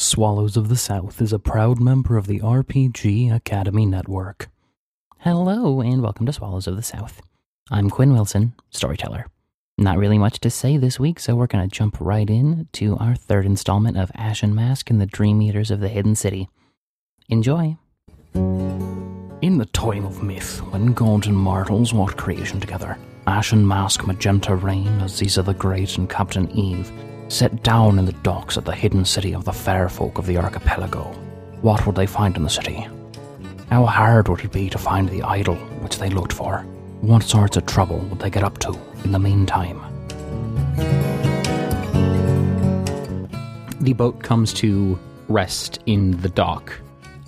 Swallows of the South is a proud member of the RPG Academy Network. Hello, and welcome to Swallows of the South. I'm Quinn Wilson, storyteller. Not really much to say this week, so we're going to jump right in to our third installment of Ashen Mask and the Dream Eaters of the Hidden City. Enjoy! In the time of myth, when gods and mortals walked creation together, Ashen Mask, Magenta Rain, Aziza the Great, and Captain Eve set down in the docks at the hidden city of the fair folk of the archipelago. What would they find in the city? How hard would it be to find the idol which they looked for? What sorts of trouble would they get up to in the meantime? The boat comes to rest in the dock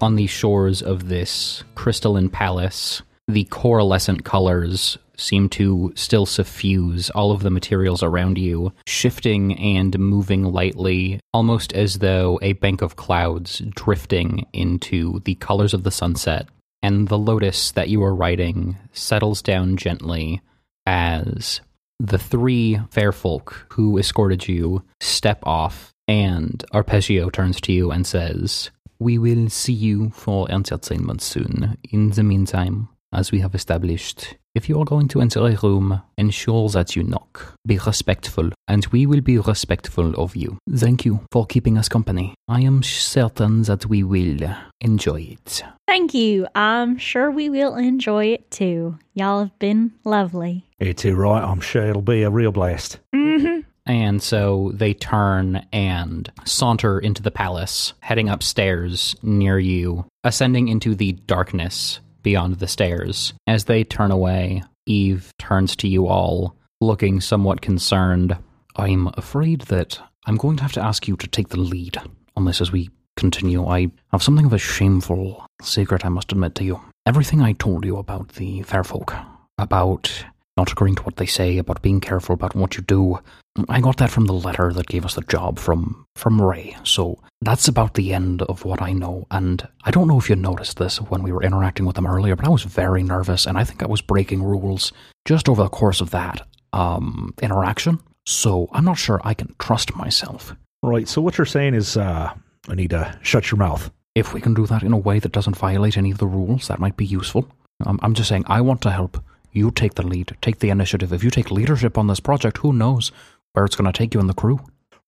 on the shores of this crystalline palace. The coalescent colors seem to still suffuse all of the materials around you, shifting and moving lightly, almost as though a bank of clouds drifting into the colors of the sunset. And the lotus that you are riding settles down gently as the three fair folk who escorted you step off, and Arpeggio turns to you and says, We will see you for entertainment soon. In the meantime, as we have established, if you are going to enter a room, ensure that you knock. Be respectful, and we will be respectful of you. Thank you for keeping us company. I am certain that we will enjoy it. Thank you. I'm sure we will enjoy it too. Y'all have been lovely. You're too right. I'm sure it'll be a real blast. Mm-hmm. And so they turn and saunter into the palace, heading upstairs near you, ascending into the darkness beyond the stairs. As they turn away, Eve turns to you all, looking somewhat concerned. I'm afraid that I'm going to have to ask you to take the lead on this as we continue. I have something of a shameful secret, I must admit to you. Everything I told you about the fair folk, about not agreeing to what they say, about being careful about what you do, I got that from the letter that gave us the job from from Ray. So that's about the end of what I know. And I don't know if you noticed this when we were interacting with them earlier, but I was very nervous, and I think I was breaking rules just over the course of that um, interaction. So I'm not sure I can trust myself. Right. So what you're saying is, uh, I need to shut your mouth. If we can do that in a way that doesn't violate any of the rules, that might be useful. I'm just saying, I want to help. You take the lead, take the initiative. If you take leadership on this project, who knows where it's going to take you and the crew?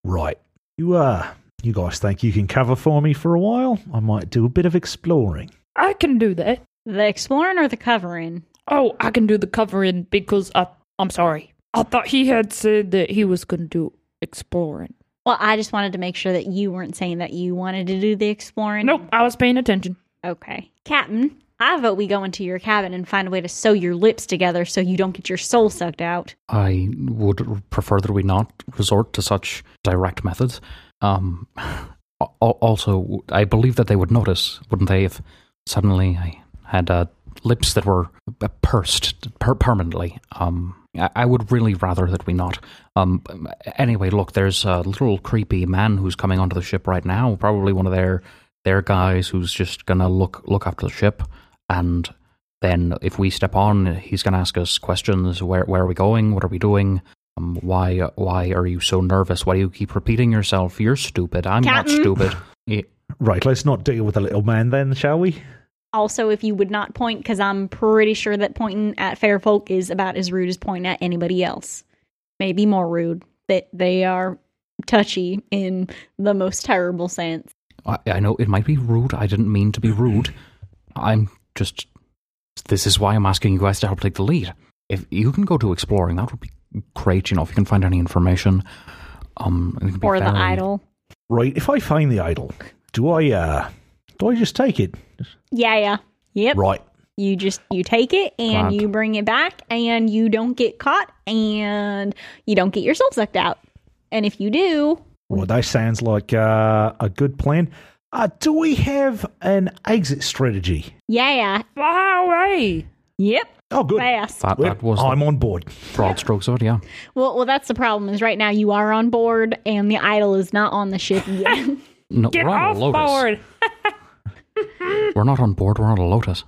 Right. You uh, you guys think you can cover for me for a while? I might do a bit of exploring. I can do that. The exploring or the covering? Oh, I can do the covering because I. I'm sorry. I thought he had said that he was going to do exploring. Well, I just wanted to make sure that you weren't saying that you wanted to do the exploring. Nope, I was paying attention. Okay. Captain, I vote we go into your cabin and find a way to sew your lips together so you don't get your soul sucked out. I would prefer that we not resort to such direct methods. Um, also, I believe that they would notice, wouldn't they, if suddenly I had uh, lips that were pursed per- permanently. Um, I-, I would really rather that we not. Um, anyway, look, there's a little creepy man who's coming onto the ship right now. Probably one of their their guys who's just gonna look look after the ship, and then if we step on, he's gonna ask us questions. Where where are we going? What are we doing? Um, why why are you so nervous? Why do you keep repeating yourself? You're stupid. I'm Captain? not stupid. Yeah. Right. Let's not deal with the little man then, shall we? Also, if you would not point, because I'm pretty sure that pointing at fair folk is about as rude as pointing at anybody else. Maybe more rude. That they are touchy in the most terrible sense. I, I know it might be rude. I didn't mean to be rude. I'm just. This is why I'm asking you guys to help take the lead. If you can go to exploring, that would be great. You know, if you can find any information, um, it can be Or the idol. Right. If I find the idol, do I uh, do I just take it? Yeah, yeah. Yep. Right. You just you take it and Glad. you bring it back and you don't get caught and you don't get your soul sucked out. And if you do, Well, that sounds like uh, a good plan. Uh, do we have an exit strategy? yeah, Fly away. yep, Oh, good. fast. That, that was I'm the on board. broad strokes of it. Yeah. Well, well, that's the problem. Is right now you are on board and the idol is not on the ship yet. No, Get we're on off a lotus. board. We're not on board. We're on a lotus.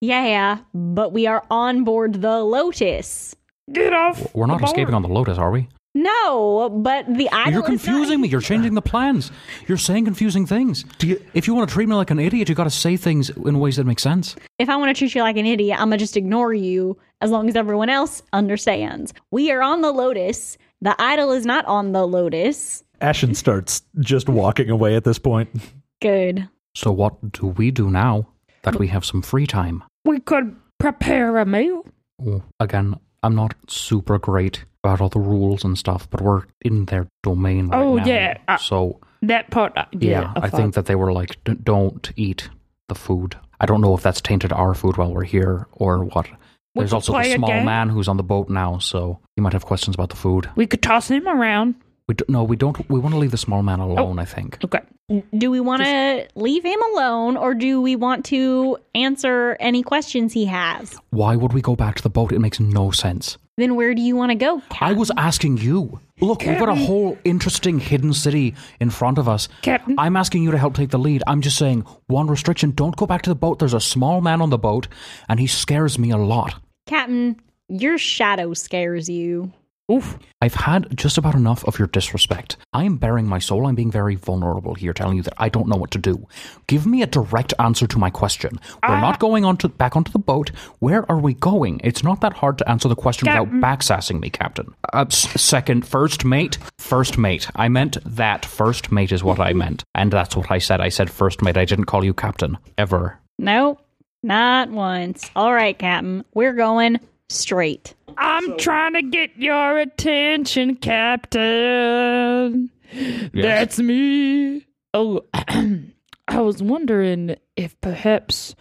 yeah, but we are on board the Lotus. Get off. We're not the escaping board. on the lotus, are we? No, but the idol You're is confusing not- me. You're changing the plans. You're saying confusing things. Do you- if you want to treat me like an idiot, you got to say things in ways that make sense. If I want to treat you like an idiot, I'm gonna just ignore you as long as everyone else understands. We are on the Lotus. The idol is not on the Lotus. Ashen starts just walking away at this point. Good. So what do we do now that we have some free time? We could prepare a meal. Oh, again, I'm not super great about all the rules and stuff, but we're in their domain right Oh, now. yeah, I- so That part, uh, yeah, yeah, I think that they were like, "D- don't eat the food. I don't know if that's tainted our food while we're here or what. We There's also the a small man who's on the boat now, so he might have questions about the food. we could toss him around. We d- no, we don't. We want to leave the small man Oh. alone. I think. Okay. Mm, do we want to leave him alone or do we want to answer any questions he has? Why would we go back to the boat? It makes no sense. Then where do you want to go? Captain? I was asking you. Look, we've got a whole interesting hidden city in front of us. Captain. I'm asking you to help take the lead. I'm just saying one restriction: don't go back to the boat. There's a small man on the boat, and he scares me a lot. Captain, your shadow scares you. Oof. I've had just about enough of your disrespect. I am bearing my soul. I'm being very vulnerable here, telling you that I don't know what to do. Give me a direct answer to my question. We're Uh, not going on to, back onto the boat. Where are we going? It's not that hard to answer the question Captain. without backsassing me, Captain. Uh, second, first mate, first mate. I meant that. First mate is what I meant, and that's what I said. I said first mate. I didn't call you Captain ever. Nope, not once. All right, Captain, we're going straight. I'm trying to get your attention, Captain. That's me. Oh, I was wondering if perhaps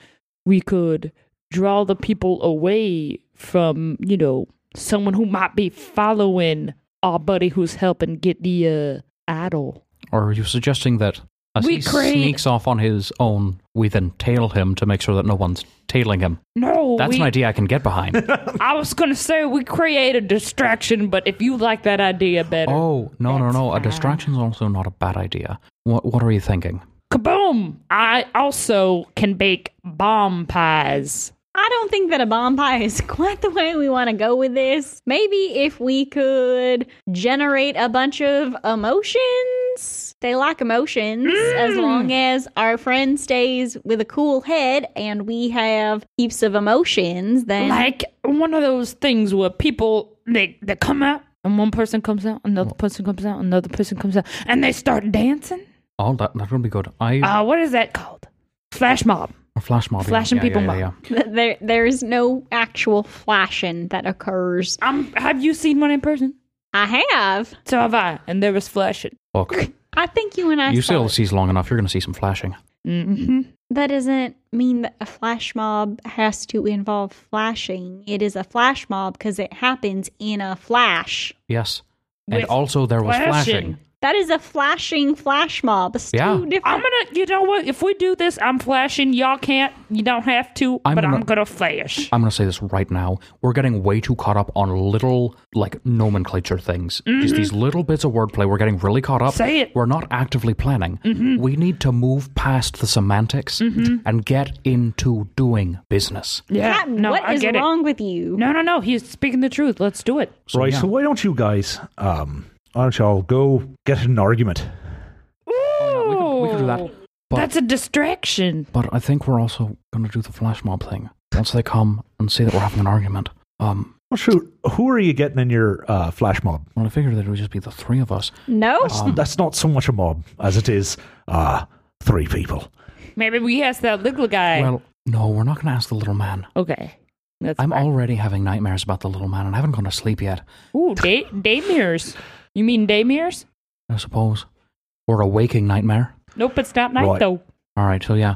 we could draw the people away from, you know, someone who might be following our buddy who's helping get the uh, idol. Or are you suggesting that as We he create- sneaks off on his own, we then tail him to make sure that no one's tailing him? No, That's we, an idea I can get behind. I was gonna say we create a distraction, but if you like that idea better, oh, no, no, no. A fine. distraction's also not a bad idea. What What are you thinking? kaboom! I also can bake bomb pies. I don't think that a bomb pie is quite the way we want to go with this. Maybe if we could generate a bunch of emotions. They like emotions as long as our friend stays with a cool head and we have heaps of emotions, then Like one of those things where people they they come out and one person comes out, another person comes out, another person comes out, and they start dancing. Oh, that that would be good. I Uh, what is that called? Flash mob. A flash mob. flashing yeah, people Yeah, yeah, yeah. there there is no actual flashing that occurs. Um, have you seen one in person? I have. So have I, and there was flashing. Look, I think you and I you saw sail the it. seas long enough, you're going to see some flashing. Mm-hmm. That doesn't mean that a flash mob has to involve flashing. It is a flash mob because it happens in a flash. Yes, and With also there was flashing. flashing. That is a flashing flash mob. It's Yeah. two different. I'm gonna, you know what? If we do this, I'm flashing. Y'all can't. You don't have to. I'm but gonna- I'm gonna flash. I'm going to say this right now. We're getting way too caught up on little, like, nomenclature things. Just these little bits of wordplay. We're getting really caught up. Mm-hmm. Say it. We're not actively planning. We need to move past the semantics and get into doing business. Yeah. Captain, no, what I is get it. wrong with you? No, no, no. He's speaking the truth. Let's do it. So, right, yeah. so why don't you guys, um, why don't y'all go get in an argument? Ooh, Oh, we could- we could do that. But- That's a distraction. But I think we're also going to do the flash mob thing. Once they come and see that we're having an argument. Um, Well, shoot, who are you getting in your uh, flash mob? well, I figured that it would just be the three of us. No. That's, that's not so much a mob as it is uh, three people. Maybe we ask that little guy. Well, no, we're not going to ask the little man. okay. That's I'm fine. already having nightmares about the little man and I haven't gone to sleep yet, Ooh, day day mirrors. You mean daymares? I suppose. Or a waking nightmare. Nope, it's not night Right. though. All right, so yeah.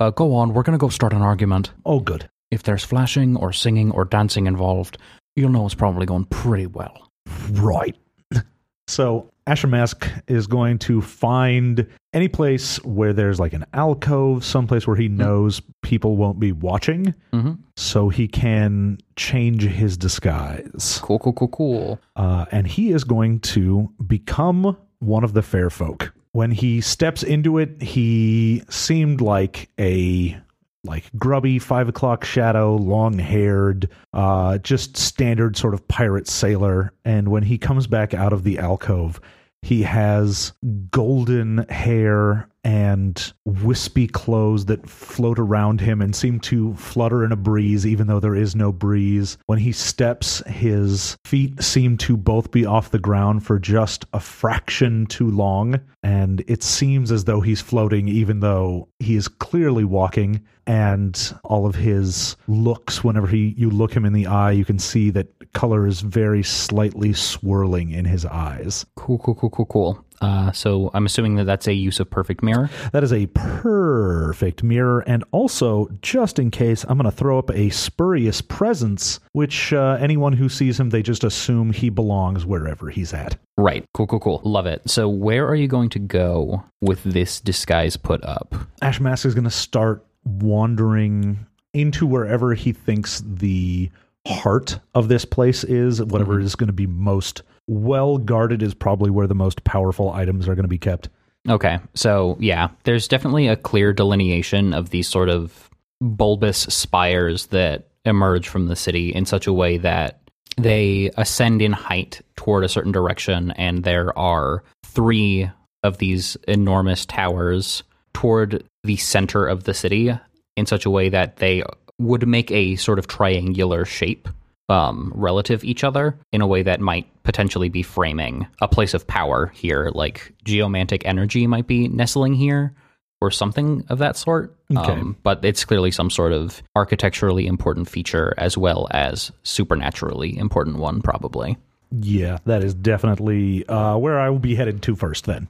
Uh, go on. We're going to go start an argument. Oh, good. If there's flashing or singing or dancing involved, you'll know it's probably going pretty well. Right. So Ashen Mask is going to find any place where there's like an alcove, someplace where he knows people won't be watching, Mm-hmm. so he can change his disguise. Cool, cool, cool, cool. Uh, and he is going to become one of the fair folk. When he steps into it, he seemed like a like grubby five o'clock shadow, long haired, uh, just standard sort of pirate sailor. And when he comes back out of the alcove, he has golden hair and wispy clothes that float around him and seem to flutter in a breeze, even though there is no breeze. When he steps, his feet seem to both be off the ground for just a fraction too long. And it seems as though he's floating, even though he is clearly walking. And all of his looks, whenever he you look him in the eye, you can see that color is very slightly swirling in his eyes. Cool, cool, cool, cool, cool. Uh, so I'm assuming that that's a use of perfect mirror. That is a perfect mirror. And also, just in case, I'm going to throw up a spurious presence, which uh, anyone who sees him, they just assume he belongs wherever he's at. Right. Cool, cool, cool. Love it. So where are you going to go with this disguise put up? Ash Mask is going to start wandering into wherever he thinks the heart of this place is, whatever is going to be most well guarded is probably where the most powerful items are going to be kept. Okay. So, yeah, there's definitely a clear delineation of these sort of bulbous spires that emerge from the city in such a way that they ascend in height toward a certain direction, and there are three of these enormous towers toward the center of the city in such a way that they would make a sort of triangular shape um, relative each other in a way that might potentially be framing a place of power here, like geomantic energy might be nestling here or something of that sort. Okay. Um, but it's clearly some sort of architecturally important feature as well as supernaturally important one, probably. Yeah, that is definitely uh, where I will be headed to first then.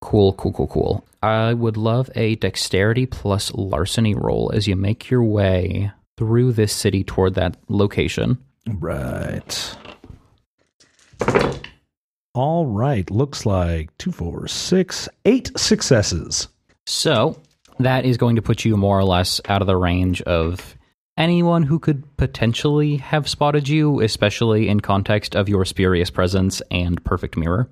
Cool, cool, cool, cool. I would love a dexterity plus larceny roll as you make your way through this city toward that location. Right. All right. Looks like two, four, six, eight successes. So that is going to put you more or less out of the range of anyone who could potentially have spotted you, especially in context of your spurious presence and perfect mirror.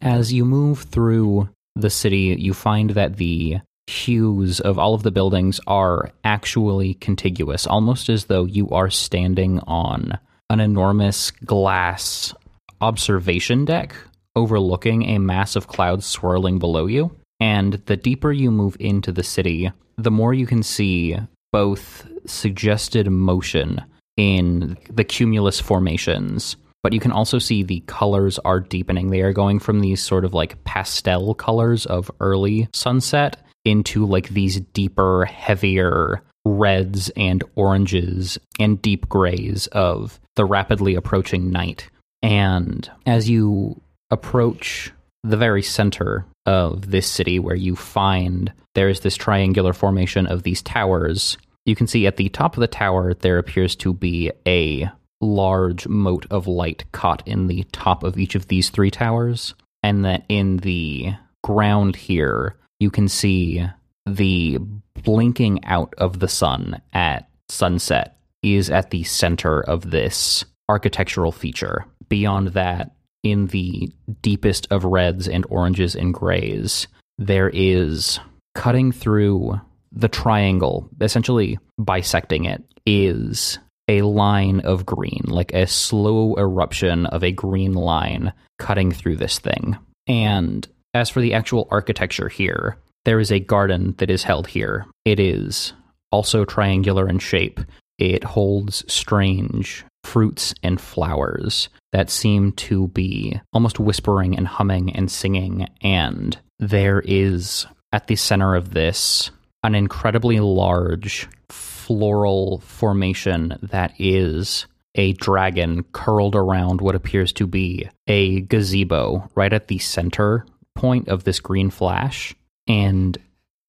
As you move through the city, you find that the hues of all of the buildings are actually contiguous, almost as though you are standing on an enormous glass observation deck overlooking a mass of clouds swirling below you. And the deeper you move into the city, the more you can see both suggested motion in the cumulus formations, but you can also see the colors are deepening. They are going from these sort of like pastel colors of early sunset into like these deeper, heavier reds and oranges and deep grays of the rapidly approaching night. And as you approach the very center of this city, where you find there is this triangular formation of these towers, you can see at the top of the tower there appears to be a large mote of light caught in the top of each of these three towers, and that in the ground here you can see the blinking out of the sun at sunset is at the center of this architectural feature. Beyond that, in the deepest of reds and oranges and grays, there is cutting through the triangle, essentially bisecting it, is a line of green, like a slow eruption of a green line cutting through this thing. And as for the actual architecture here, there is a garden that is held here. It is also triangular in shape. It holds strange fruits and flowers that seem to be almost whispering and humming and singing. And there is, at the center of this, an incredibly large floral formation that is a dragon curled around what appears to be a gazebo right at the center point of this green flash. And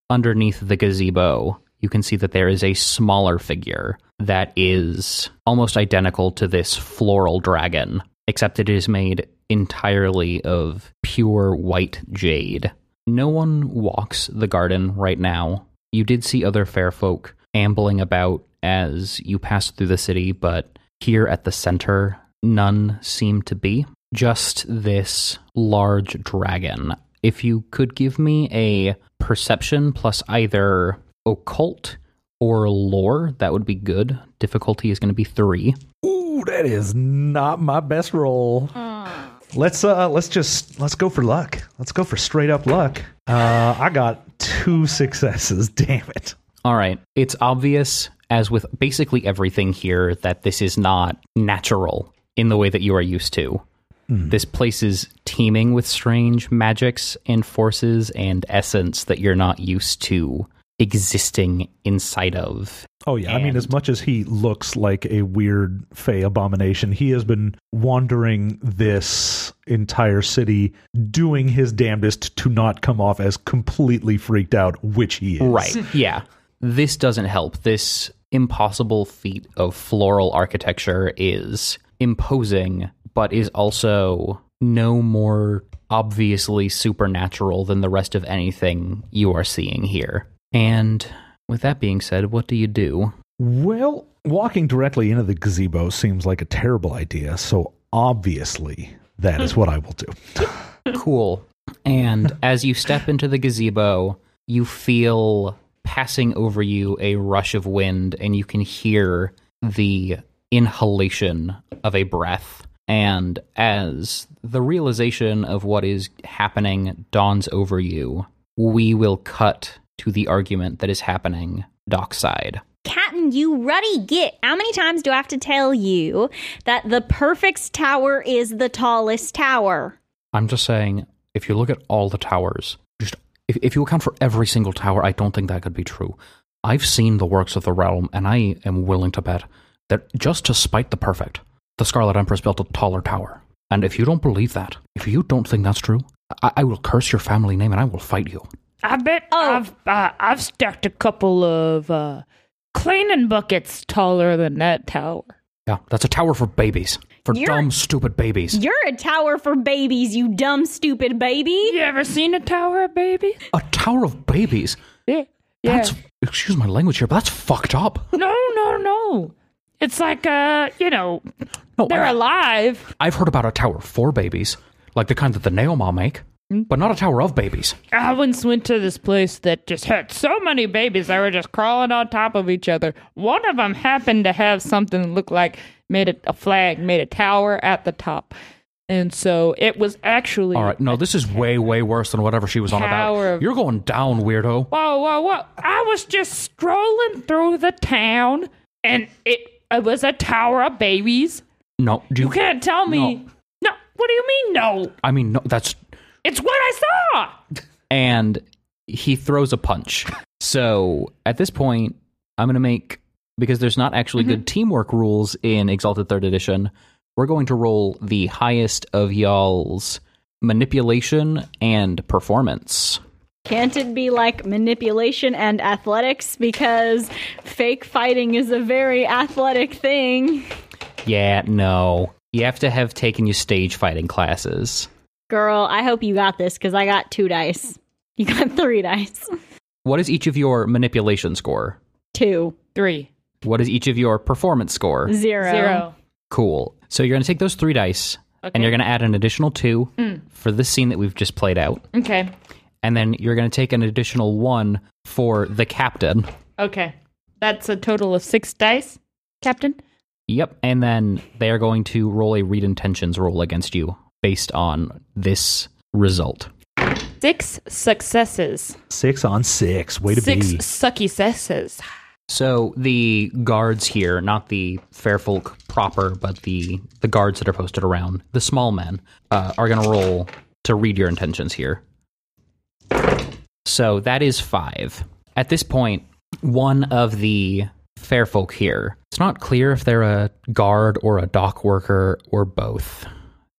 underneath the gazebo, you can see that there is a smaller figure that is almost identical to this floral dragon, except it is made entirely of pure white jade. No one walks the garden right now. You did see other fair folk ambling about as you passed through the city, but here at the center, none seem to be. Just this large dragon. If you could give me a perception plus either occult or lore, that would be good. Difficulty is going to be three. Ooh, that is not my best roll. Let's uh let's just let's go for luck. Let's go for straight up luck. Uh I got two successes. Damn it. All right. It's obvious, as with basically everything here, that this is not natural in the way that you are used to. Mm-hmm. This place is teeming with strange magics and forces and essence that you're not used to existing inside of. Oh yeah, I mean, as much as he looks like a weird fey abomination, he has been wandering this entire city, doing his damnedest to not come off as completely freaked out, which he is. Right. yeah. This doesn't help. This impossible feat of floral architecture is imposing, but is also no more obviously supernatural than the rest of anything you are seeing here. And with that being said, what do you do? Well, walking directly into the gazebo seems like a terrible idea, so obviously that is what I will do. Cool. And as you step into the gazebo, you feel passing over you a rush of wind, and you can hear the inhalation of a breath. And as the realization of what is happening dawns over you, we will cut to the argument that is happening dockside. Captain, you ruddy git. How many times do I have to tell you that the perfect tower is the tallest tower? I'm just saying, if you look at all the towers, just if, if you account for every single tower, I don't think that could be true. I've seen the works of the realm, and I am willing to bet that just to spite the perfect, the Scarlet Empress built a taller tower. And if you don't believe that, if you don't think that's true, I, I will curse your family name and I will fight you. I bet Oh. I've uh, I've stacked a couple of uh, cleaning buckets taller than that tower. Yeah, that's a tower for babies, for You're- dumb, stupid babies. You're a tower for babies, you dumb, stupid baby. You ever seen a tower, of babies? A tower of babies. Yeah. Yeah. That's excuse my language here, but that's fucked up. No, no, no. It's like uh, you know, No, they're I- alive. I've heard about a tower for babies, like the kind that the Neoma make, hmm? but not a tower of babies. I once went to this place that just had so many babies that were just crawling on top of each other. One of them happened to have something that looked like made a, a flag, made a tower at the top, and so it was actually. All right, no, this is way, way worse than whatever she was on about. You're going down, weirdo. Whoa, whoa, whoa! I was just strolling through the town, and it, it was a tower of babies. No, do You you? can't tell me. No. no what do you mean? No, I mean, no, that's. it's what I saw. And he throws a punch. So at this point, I'm going to make because there's not actually Mm-hmm. good teamwork rules in Exalted Third Edition. We're going to roll the highest of y'all's manipulation and performance. Can't it be like manipulation and athletics? Because fake fighting is a very athletic thing. Yeah, no. You have to have taken your stage fighting classes. Girl, I hope you got this because I got two dice. You got three dice. What is each of your manipulation score? Two. Three, What is each of your performance score? Zero. zero. Cool. So you're going to take those three dice, Okay. and you're going to add an additional two mm. for this scene that we've just played out. Okay. And then you're going to take an additional one for the captain. Okay. That's a total of six dice, Captain. Yep. And then they are going to roll a read intentions roll against you based on this result. Six successes. Six on six. Way to six be. sucky successes. So the guards here, not the fair folk proper, but the the guards that are posted around, the small men, uh, are going to roll to read your intentions here. So that is five. At this point, one of the fair folk here, it's not clear if they're a guard or a dock worker or both.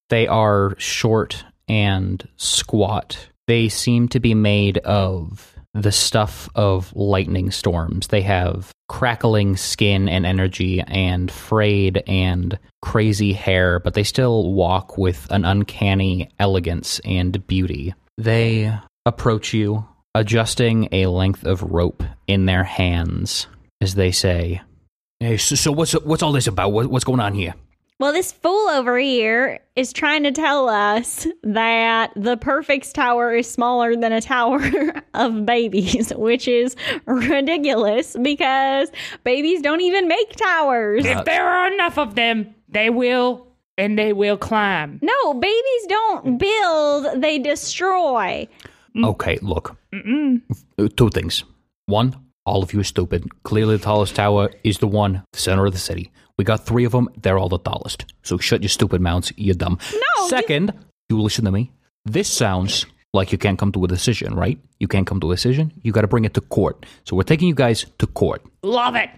They are short and squat. They seem to be made of the stuff of lightning storms. They have crackling skin and energy and frayed and crazy hair, but they still walk with an uncanny elegance and beauty. They approach you, adjusting a length of rope in their hands as they say, Hey, so, so what's what's all this about? What, what's going on here? Well, this fool over here is trying to tell us that the perfect tower is smaller than a tower of babies, which is ridiculous because babies don't even make towers. If there are enough of them, they will and they will climb. No, babies don't build, they destroy. Okay, look. Uh, Two things. One, all of you are stupid. Clearly, the tallest tower is the one, the center of the city. We got three of them. They're all the tallest. So shut your stupid mouths. You're dumb. No, you- Second, you listen to me. This sounds like you can't come to a decision, right? You can't come to a decision. You got to bring it to court. So we're taking you guys to court. Love it.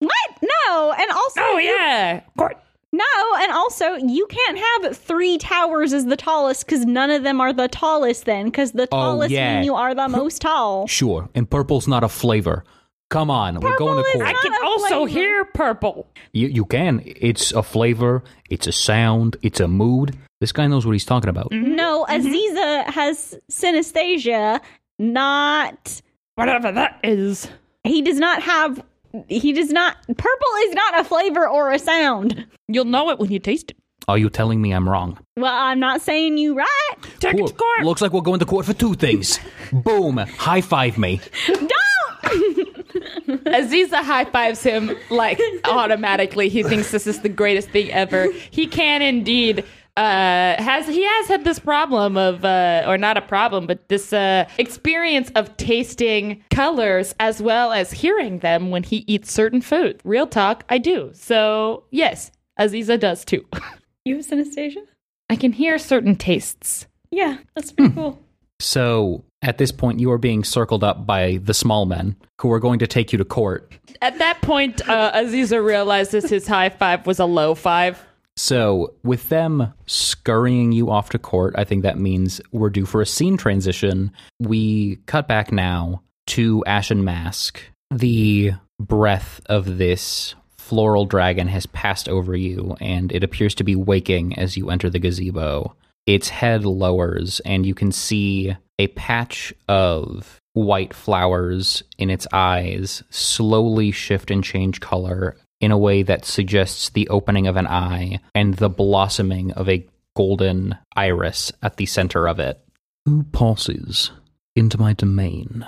What? No, and also Oh you- yeah. Court. No, and also you can't have three towers as the tallest because none of them are the tallest. Then, because the Oh, tallest yeah. mean you are the most tall. Sure. And purple's not a flavor. Come on, we're going to court. I can also flavor. hear purple. You, you can. It's a flavor. It's a sound. It's a mood. This guy knows what he's talking about. Mm-hmm. No, mm-hmm. Aziza has synesthesia. Not Whatever that is. he does not have. He does not. Purple is not a flavor or a sound. You'll know it when you taste it. Are you telling me I'm wrong? Well, I'm not saying you right. Take it to court. Looks like we're going to court for two things. Boom. High five me. Don't. Aziza high fives him like automatically. He thinks this is the greatest thing ever. He can indeed. Uh, has he has had this problem of uh, or not a problem, but this uh, experience of tasting colors as well as hearing them when he eats certain food. Real talk, I do. So yes, Aziza does too. You have synesthesia? I can hear certain tastes. Yeah, that's pretty cool. So at this point, you are being circled up by the small men who are going to take you to court. At that point, uh, Aziza realizes his high five was a low five. So, with them scurrying you off to court, I think that means we're due for a scene transition. We cut back now to Ashen Mask. The breath of this floral dragon has passed over you, and it appears to be waking as you enter the gazebo. Its head lowers, and you can see a patch of white flowers in its eyes slowly shift and change color in a way that suggests the opening of an eye and the blossoming of a golden iris at the center of it. Who passes into my domain?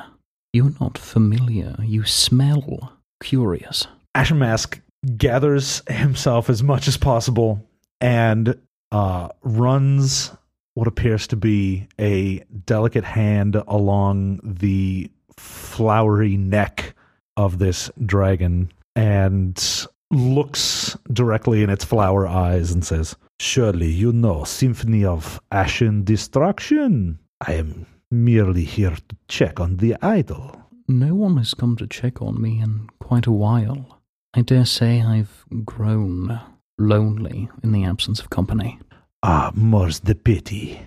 You're not familiar. You smell curious. Ashen Mask gathers himself as much as possible and uh, runs what appears to be a delicate hand along the flowery neck of this dragon and looks directly in its flower eyes and says, Surely you know Symphony of Ashen Destruction. I am merely here to check on the idol. No one has come to check on me in quite a while. I dare say I've grown lonely in the absence of company. Ah, more's the pity.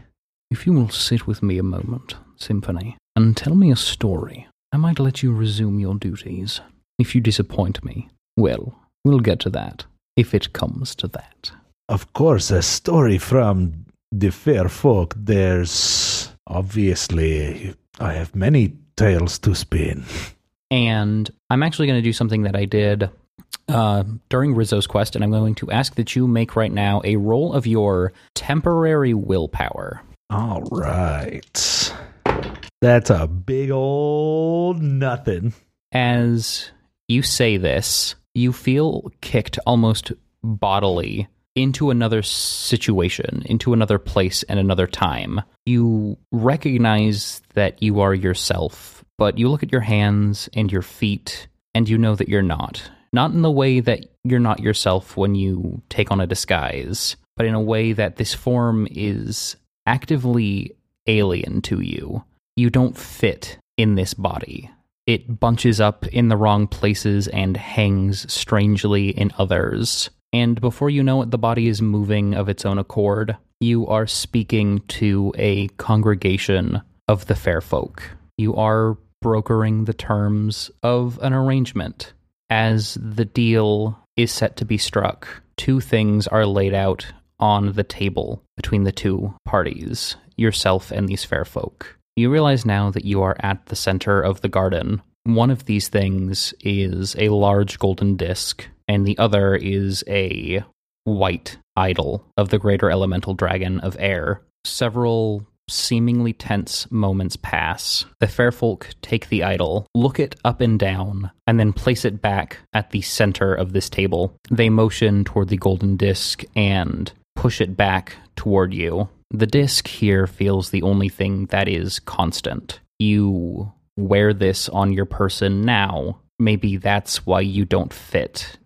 If you will sit with me a moment, Symphony, and tell me a story, I might let you resume your duties. If you disappoint me, well, we'll get to that, if it comes to that. Of course, a story from the fair folk. There's obviously, I have many tales to spin. And I'm actually going to do something that I did uh, during Rizzo's quest, and I'm going to ask that you make right now a roll of your temporary willpower. All right. That's a big old nothing. As you say this, you feel kicked almost bodily into another situation, into another place and another time. You recognize that you are yourself, but you look at your hands and your feet and you know that you're not. Not in the way that you're not yourself when you take on a disguise, but in a way that this form is actively alien to you. You don't fit in this body. It bunches up in the wrong places and hangs strangely in others. And before you know it, the body is moving of its own accord. You are speaking to a congregation of the fair folk. You are brokering the terms of an arrangement. As the deal is set to be struck, two things are laid out on the table between the two parties, yourself and these fair folk. You realize now that you are at the center of the garden. One of these things is a large golden disc, and the other is a white idol of the greater elemental dragon of air. Several seemingly tense moments pass. The fair folk take the idol, look it up and down, and then place it back at the center of this table. They motion toward the golden disc and push it back toward you. The disc here feels the only thing that is constant. You wear this on your person now. Maybe that's why you don't fit.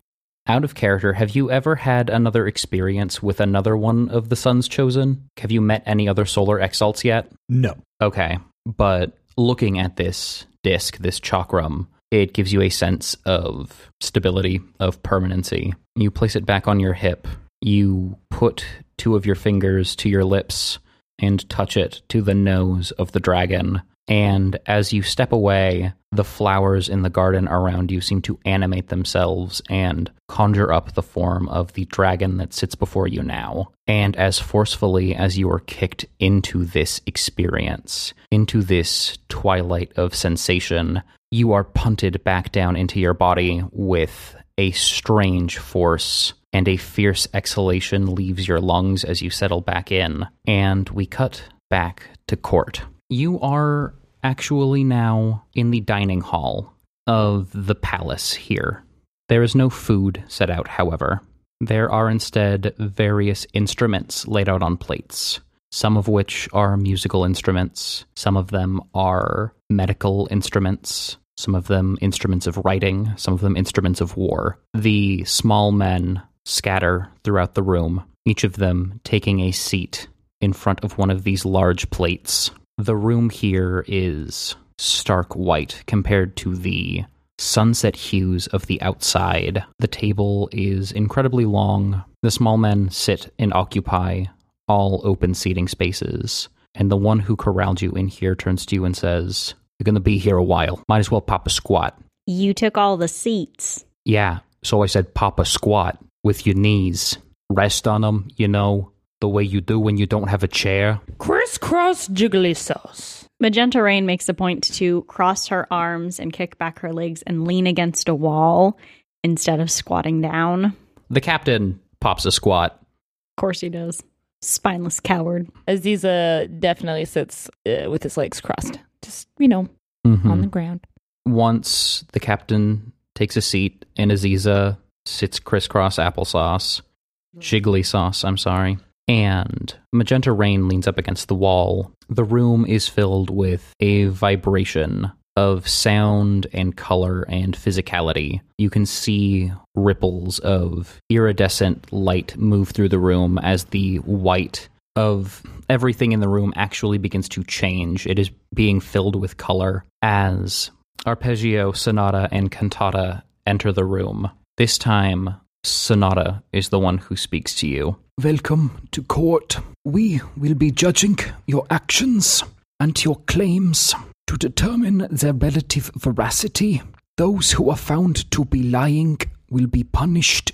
Out of character, have you ever had another experience with another one of the Sun's Chosen? Have you met any other solar exalts yet? No. Okay, but looking at this disc, this chakram, it gives you a sense of stability, of permanency. You place it back on your hip. You put two of your fingers to your lips and touch it to the nose of the dragon. And as you step away, the flowers in the garden around you seem to animate themselves and conjure up the form of the dragon that sits before you now. And as forcefully as you are kicked into this experience, into this twilight of sensation, you are punted back down into your body with a strange force. And a fierce exhalation leaves your lungs as you settle back in. And we cut back to court. You are actually now in the dining hall of the palace here. There is no food set out, however. There are instead various instruments laid out on plates, some of which are musical instruments, some of them are medical instruments, some of them instruments of writing, some of them instruments of war. The small men scatter throughout the room, each of them taking a seat in front of one of these large plates. The room here is stark white compared to the sunset hues of the outside. The table is incredibly long. The small men sit and occupy all open seating spaces. And the one who corralled you in here turns to you and says, You're going to be here a while. Might as well pop a squat. You took all the seats. Yeah, so I said pop a squat with your knees. Rest on them, you know, the way you do when you don't have a chair. Crisscross jiggly sauce. Magenta Rain makes a point to cross her arms and kick back her legs and lean against a wall instead of squatting down. The captain pops a squat. Of course he does. Spineless coward. Aziza definitely sits uh, with his legs crossed, just you know, Mhm. on the ground. Once the captain takes a seat and Aziza sits crisscross applesauce, mm-hmm. jiggly sauce, I'm sorry, and Magenta Rain leans up against the wall, the room is filled with a vibration of sound and color and physicality. You can see ripples of iridescent light move through the room as the white of everything in the room actually begins to change. It is being filled with color as arpeggio, sonata, and cantata enter the room. This time, sonata is the one who speaks to you. Welcome to court. We will be judging your actions and your claims to determine their relative veracity. Those who are found to be lying will be punished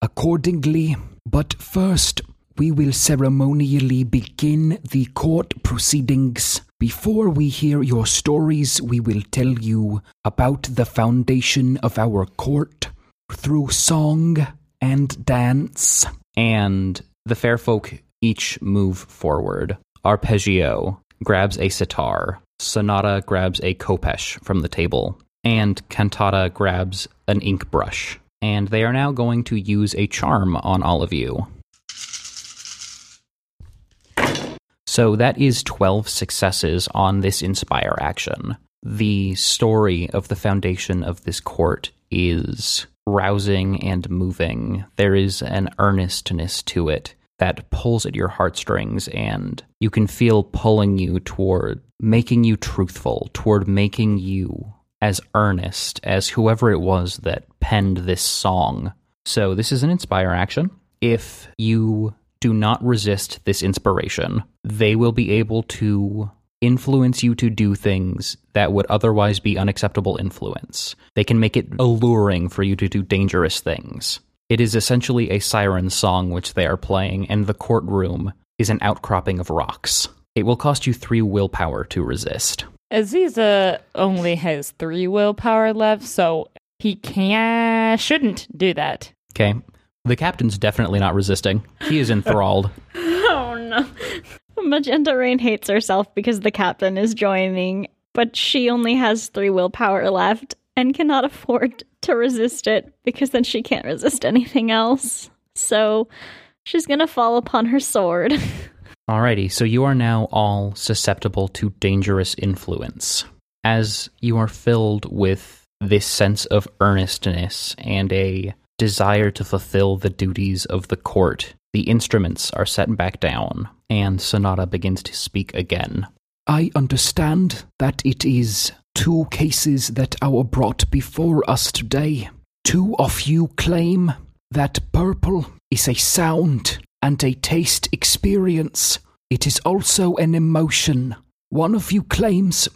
accordingly. But first, we will ceremonially begin the court proceedings. Before we hear your stories, we will tell you about the foundation of our court through song and dance. and the fair folk each move forward. Arpeggio grabs a sitar, Sonata grabs a khopesh from the table, and Cantata grabs an ink brush. And they are now going to use a charm on all of you. So that is 12 successes on this Inspire action. The story of the foundation of this court is rousing and moving. There is an earnestness to it that pulls at your heartstrings, and you can feel pulling you toward making you truthful, toward making you as earnest as whoever it was that penned this song. So, this is an Inspire action. If you do not resist this inspiration, they will be able to influence you to do things that would otherwise be unacceptable influence. They can make it alluring for you to do dangerous things. It is essentially a siren song which they are playing, and the courtroom is an outcropping of rocks. It will cost you three willpower to resist. Aziza only has three willpower left, so he can shouldn't do that. Okay? The captain's definitely not resisting. He is enthralled. Oh no. Magenta Rain hates herself because the captain is joining, but she only has three willpower left and cannot afford to resist it because then she can't resist anything else. So she's gonna fall upon her sword. Alrighty, so you are now all susceptible to dangerous influence. As you are filled with this sense of earnestness and a desire to fulfill the duties of the court, the instruments are set back down, and Sonata begins to speak again. I understand that it is two cases that are brought before us today. Two of you claim that purple is a sound and a taste experience. It is also an emotion. One of you claims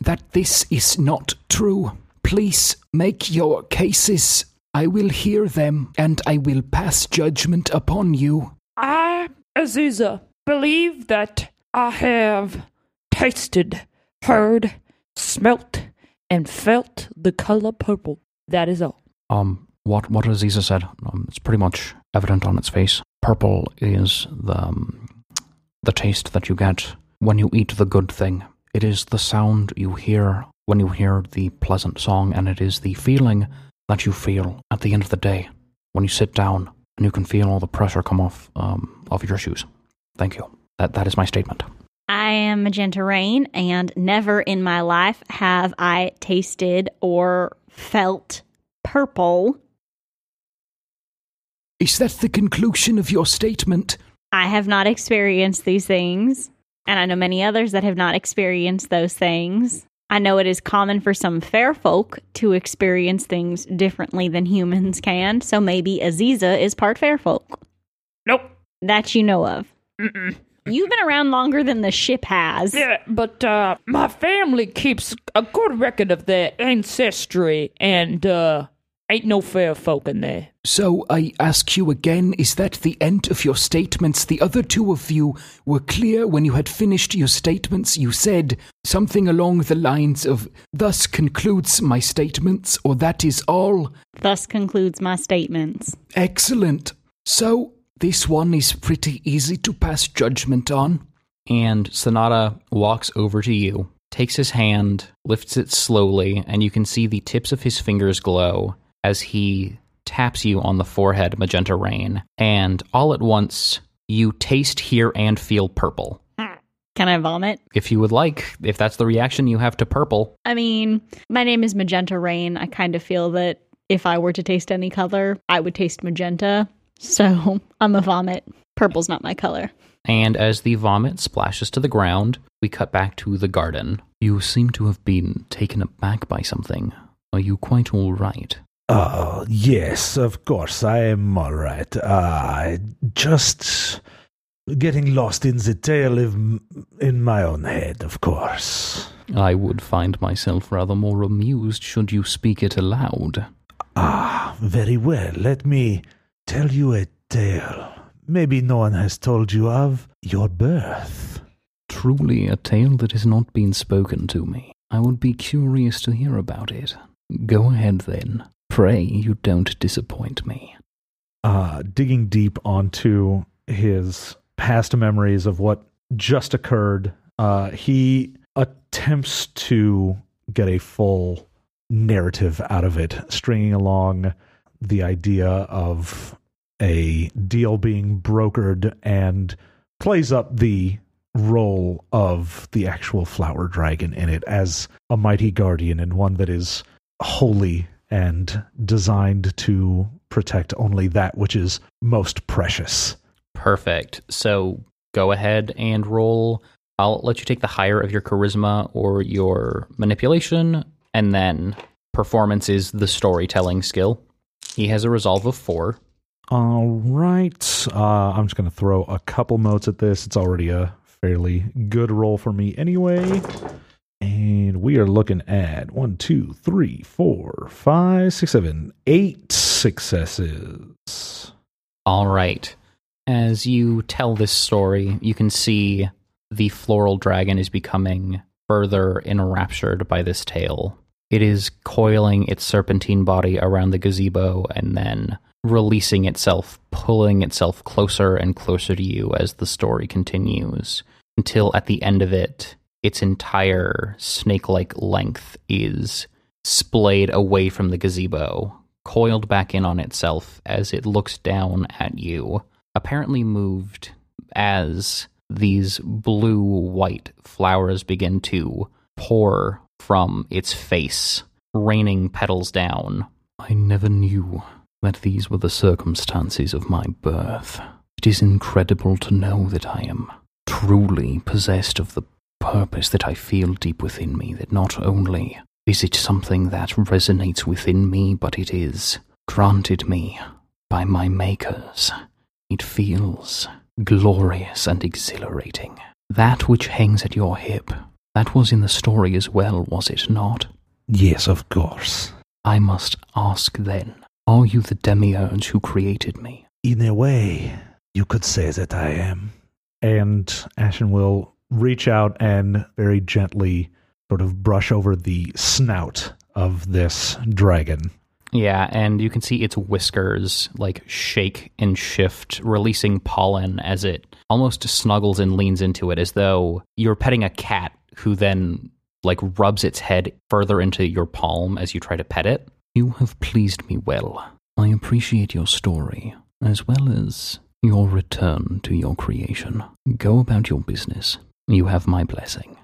that this is not true. Please make your cases. I will hear them and I will pass judgment upon you. I, Aziza, believe that I have tasted, heard, smelt, and felt the color purple. That is all. Um, what what Aziza said, um, it's pretty much evident on its face. Purple is the um, the taste that you get when you eat the good thing. It is the sound you hear when you hear the pleasant song, and it is the feeling that you feel at the end of the day when you sit down and you can feel all the pressure come off um, off your shoes. Thank you. That that is my statement. I am Magenta Rain, and never in my life have I tasted or felt purple. Is that the conclusion of your statement? I have not experienced these things, and I know many others that have not experienced those things. I know it is common for some fair folk to experience things differently than humans can, so maybe Aziza is part fair folk. Nope. That you know of. Mm-mm. You've been around longer than the ship has. Yeah, but uh, my family keeps a good record of their ancestry, and uh, ain't no fair folk in there. So I ask you again, is that the end of your statements? The other two of you were clear when you had finished your statements. You said something along the lines of, Thus concludes my statements, or that is all. Thus concludes my statements. Excellent. So this one is pretty easy to pass judgment on. And Sonata walks over to you, takes his hand, lifts it slowly, and you can see the tips of his fingers glow as he taps you on the forehead, Magenta Rain. And all at once, you taste, hear, and feel purple. Can I vomit? If you would like, if that's the reaction you have to purple, I mean, my name is Magenta Rain. I kind of feel that if I were to taste any color, I would taste magenta. So I'm a vomit. Purple's not my color. and as the vomit splashes to the ground, we cut back to the garden. You seem to have been taken aback by something. Are you quite all right? Oh, yes, of course, I am all right. Uh, just getting lost in the tale of, in my own head, of course. I would find myself rather more amused should you speak it aloud. Ah, very well. Let me tell you a tale. Maybe no one has told you of your birth. Truly a tale that has not been spoken to me. I would be curious to hear about it. Go ahead then. Pray you don't disappoint me. uh, digging deep onto his past memories of what just occurred, uh, he attempts to get a full narrative out of it, stringing along the idea of a deal being brokered and plays up the role of the actual flower dragon in it as a mighty guardian and one that is holy and designed to protect only that which is most precious. Perfect. So go ahead and roll. I'll let you take the higher of your charisma or your manipulation, and then performance is the storytelling skill. He has a resolve of four. All right. Uh, I'm just going to throw a couple notes at this. It's already a fairly good roll for me anyway. And we are looking at one, two, three, four, five, six, seven, eight successes. All right. As you tell this story, you can see the floral dragon is becoming further enraptured by this tale. It is coiling its serpentine body around the gazebo and then releasing itself, pulling itself closer and closer to you as the story continues, until at the end of it, its entire snake like length is splayed away from the gazebo, coiled back in on itself as it looks down at you, apparently moved as these blue white flowers begin to pour from its face, raining petals down. I never knew that these were the circumstances of my birth. It is incredible to know that I am truly possessed of the purpose that I feel deep within me, that not only is it something that resonates within me, but it is granted me by my makers. It feels glorious and exhilarating. That which hangs at your hip, that was in the story as well, was it not? Yes, of course. I must ask then, are you the demiurge who created me? In a way, you could say that I am. And Ashen will reach out and very gently sort of brush over the snout of this dragon. Yeah, and you can see its whiskers like shake and shift, releasing pollen as it almost snuggles and leans into it as though you're petting a cat who then like rubs its head further into your palm as you try to pet it. You have pleased me well. I appreciate your story, as well as your return to your creation. Go about your business. You have my blessing.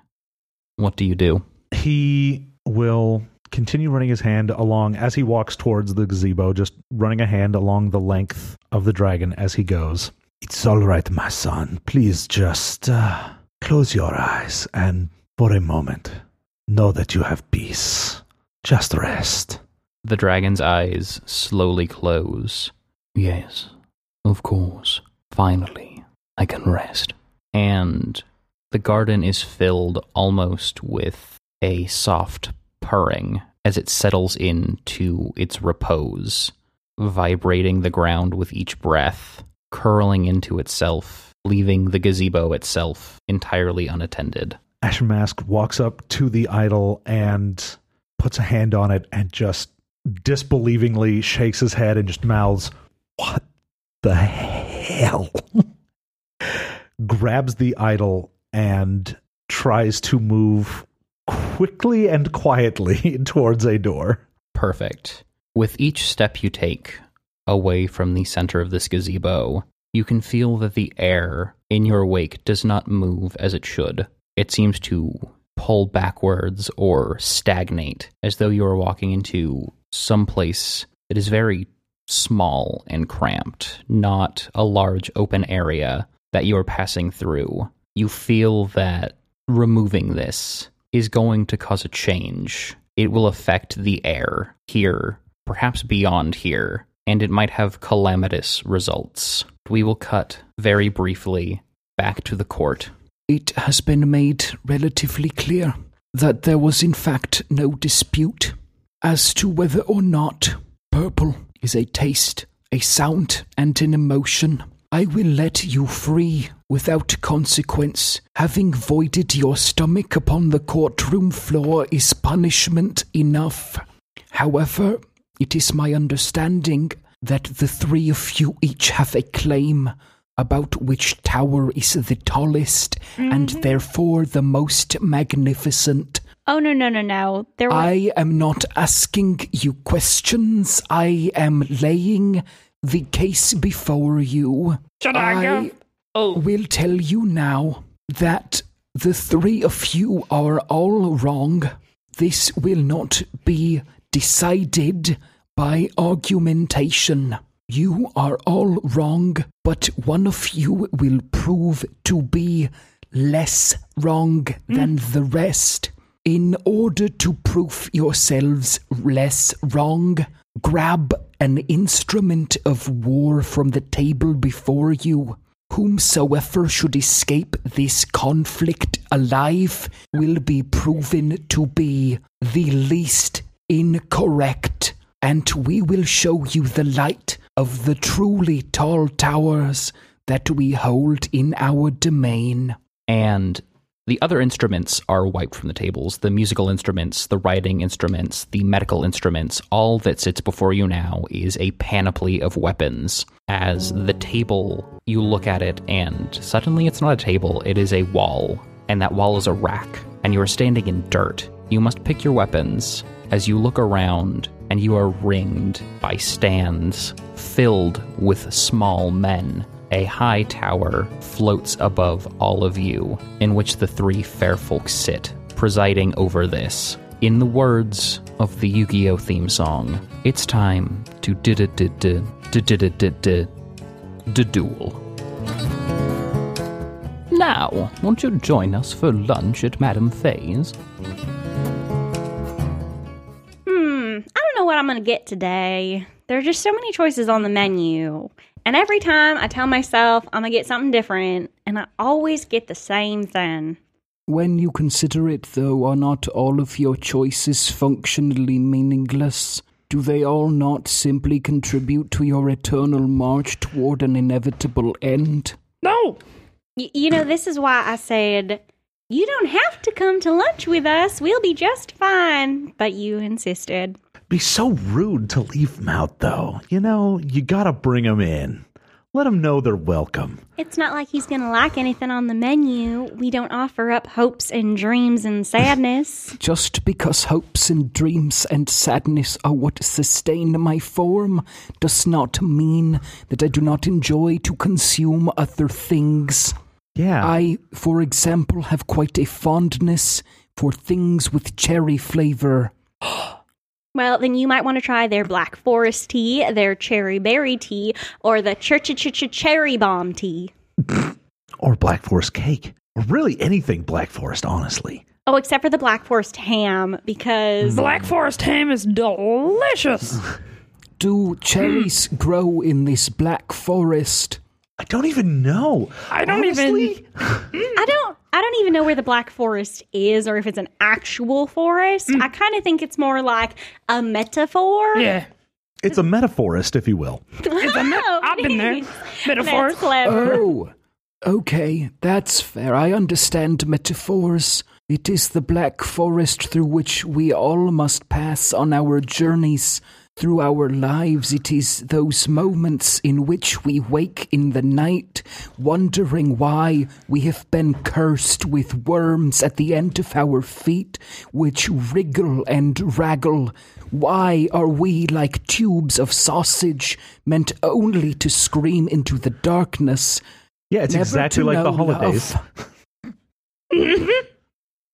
What do you do? He will continue running his hand along as he walks towards the gazebo, just running a hand along the length of the dragon as he goes. It's all right, my son. Please just uh, close your eyes and, for a moment, know that you have peace. Just rest. The dragon's eyes slowly close. Yes, of course. Finally, I can rest. And the garden is filled almost with a soft purring as it settles into its repose, vibrating the ground with each breath, curling into itself, leaving the gazebo itself entirely unattended. Ashen Mask walks up to the idol and puts a hand on it and just disbelievingly shakes his head and just mouths, What the hell? Grabs the idol and tries to move quickly and quietly towards a door. Perfect. With each step you take away from the center of this gazebo, you can feel that the air in your wake does not move as it should. It seems to pull backwards or stagnate, as though you are walking into some place that is very small and cramped, not a large open area that you are passing through. You feel that removing this is going to cause a change. It will affect the air here, perhaps beyond here, and it might have calamitous results. We will cut very briefly back to the court. It has been made relatively clear that there was, in fact, no dispute as to whether or not purple is a taste, a sound, and an emotion. I will let you free without consequence. Having voided your stomach upon the courtroom floor is punishment enough. However, it is my understanding that the three of you each have a claim about which tower is the tallest and mm-hmm. therefore the most magnificent. Oh no no no no! There was I am not asking you questions. I am laying the case before you. Should I go? Oh, will tell you now that the three of you are all wrong. This will not be decided by argumentation. You are all wrong, but one of you will prove to be less wrong mm. than the rest. In order to prove yourselves less wrong, grab an instrument of war from the table before you. Whomsoever should escape this conflict alive will be proven to be the least incorrect, and we will show you the light of the truly tall towers that we hold in our domain. And The other instruments are wiped from the tables the musical instruments, the writing instruments, the medical instruments. All that sits before you now is a panoply of weapons. As the table, you look at it, and suddenly it's not a table, it is a wall. And that wall is a rack, and you are standing in dirt. You must pick your weapons as you look around, and you are ringed by stands filled with small men a high tower floats above all of you, in which the three fair folk sit, presiding over this. In the words of the Yu Gi Oh theme song, it's time to did did duel. Now, won't you join us for lunch at Madame Fay's? Hmm, I don't know what I'm gonna get today. There are just so many choices on the menu. And every time I tell myself I'm gonna get something different, and I always get the same thing. When you consider it, though, are not all of your choices functionally meaningless? Do they all not simply contribute to your eternal march toward an inevitable end? No. Y- you know, this is why I said, You don't have to come to lunch with us. We'll be just fine. But you insisted. Be so rude to leave them out, though. You know, you gotta bring them in. Let them know they're welcome. It's not like he's gonna like anything on the menu. We don't offer up hopes and dreams and sadness. Just because hopes and dreams and sadness are what sustain my form does not mean that I do not enjoy to consume other things. Yeah. I, for example, have quite a fondness for things with cherry flavor. Well, then you might want to try their Black Forest tea, their cherry berry tea, or the ch ch ch ch cherry bomb tea. or Black Forest cake. Or really anything Black Forest, honestly. Oh, except for the Black Forest ham, because Black Forest ham is delicious. Do cherries grow in this black forest? I don't even know. I don't Honestly? even. I don't I don't even know where the Black Forest is or if it's an actual forest. Hmm. I kind of think it's more like a metaphor. Yeah. It's a metaphorist, if you will. It's a me- Oh, I've been there. nice. Metaphors. Clever. Oh, okay, that's fair. I understand metaphors. It is the black forest through which we all must pass on our journeys. Through our lives, it is those moments in which we wake in the night, wondering why we have been cursed with worms at the end of our feet, which wriggle and raggle. Why are we like tubes of sausage, meant only to scream into the darkness? Yeah, it's Never exactly like the holidays.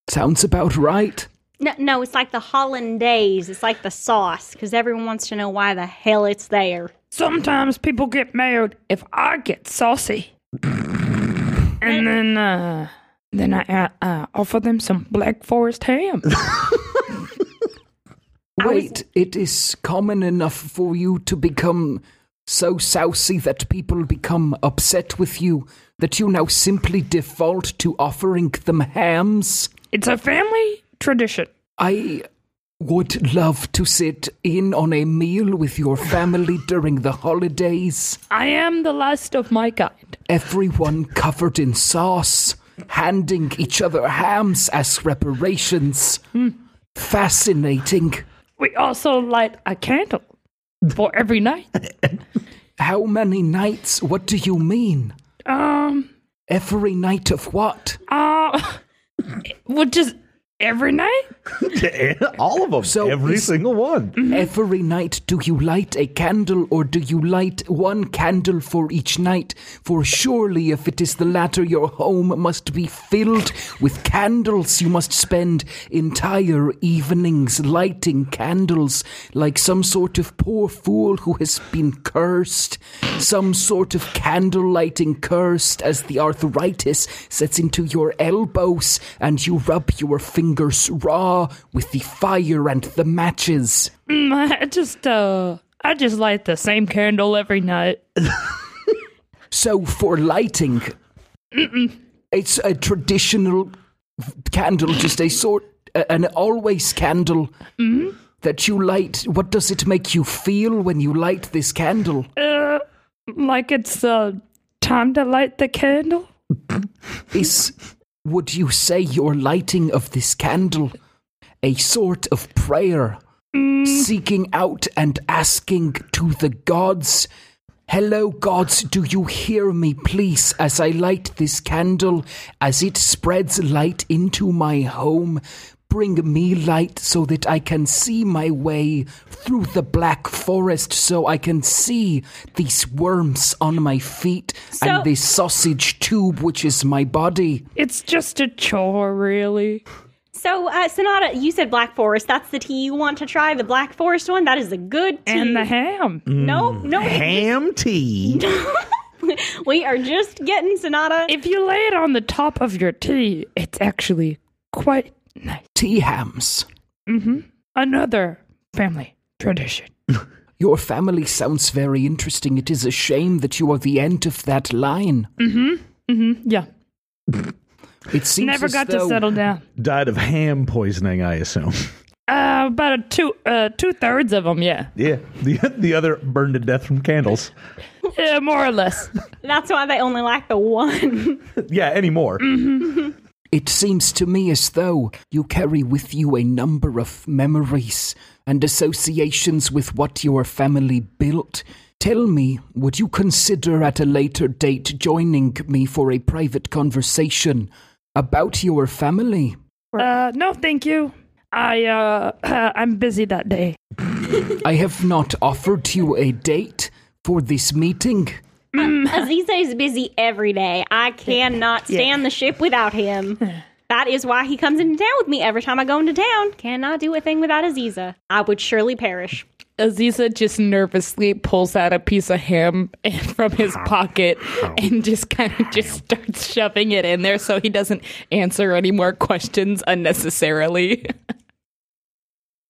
Sounds about right. No, no, it's like the hollandaise. It's like the sauce because everyone wants to know why the hell it's there. Sometimes people get mad if I get saucy. and then, uh, then I uh, uh, offer them some Black Forest ham. I was- Wait, it is common enough for you to become so sousy that people become upset with you that you now simply default to offering them hams? it's a family tradition. I would love to sit in on a meal with your family during the holidays. I am the last of my kind. Everyone covered in sauce, handing each other hams as reparations. Fascinating. We also light a candle for every night. How many nights? What do you mean? Um, Every night of what? uh, well, just every night? All of them. So every single one. Mm-hmm. Every night do you light a candle or do you light one candle for each night? For surely if it is the latter, your home must be filled with candles. You must spend entire evenings lighting candles like some sort of poor fool who has been cursed. Some sort of candle lighting cursed as the arthritis sets into your elbows and you rub your fingers raw with the fire and the matches. Mm, I just, uh, I just light the same candle every night. So for lighting, it's a traditional candle, just a sort, an always candle that you light. What does it make you feel when you light this candle? Uh, like it's, uh, time to light the candle? Is would you say your lighting of this candle a sort of prayer, seeking out and asking to the gods? Hello, gods, do you hear me, please, as I light this candle, as it spreads light into my home? Bring me light so that I can see my way through the black forest, so I can see these worms on my feet So- and this sausage tube, which is my body. It's just a chore, really. So, uh, Sonata, you said Black Forest. That's the tea you want to try. The Black Forest one. That is a good tea. And the ham. no, no, Ham tea. we are just getting Sonata. If you lay it on the top of your tea, it's actually quite nice. Tea hams. hmm Another family tradition. Your family sounds very interesting. It is a shame that you are the end of that line. Mm-hmm. Mm-hmm. Yeah. It seems Never as got to settle down. Died of ham poisoning, I assume. Uh, about a two, uh, two thirds of them, yeah, Yeah. The the other burned to death from candles. yeah, more or less. That's why they only like the one. Yeah, anymore. It seems to me as though you carry with you a number of memories and associations with what your family built. Tell me, would you consider at a later date joining me for a private conversation about your family? Uh, no, thank you. I, uh, I'm busy that day. I have not offered you a date for this meeting. Mm. Aziza is busy every day. I cannot stand the ship without him. That is why he comes into town with me every time I go into town. Cannot do a thing without Aziza. I would surely perish. Aziza just nervously pulls out a piece of ham from his pocket and just kind of just starts shoving it in there so he doesn't answer any more questions unnecessarily.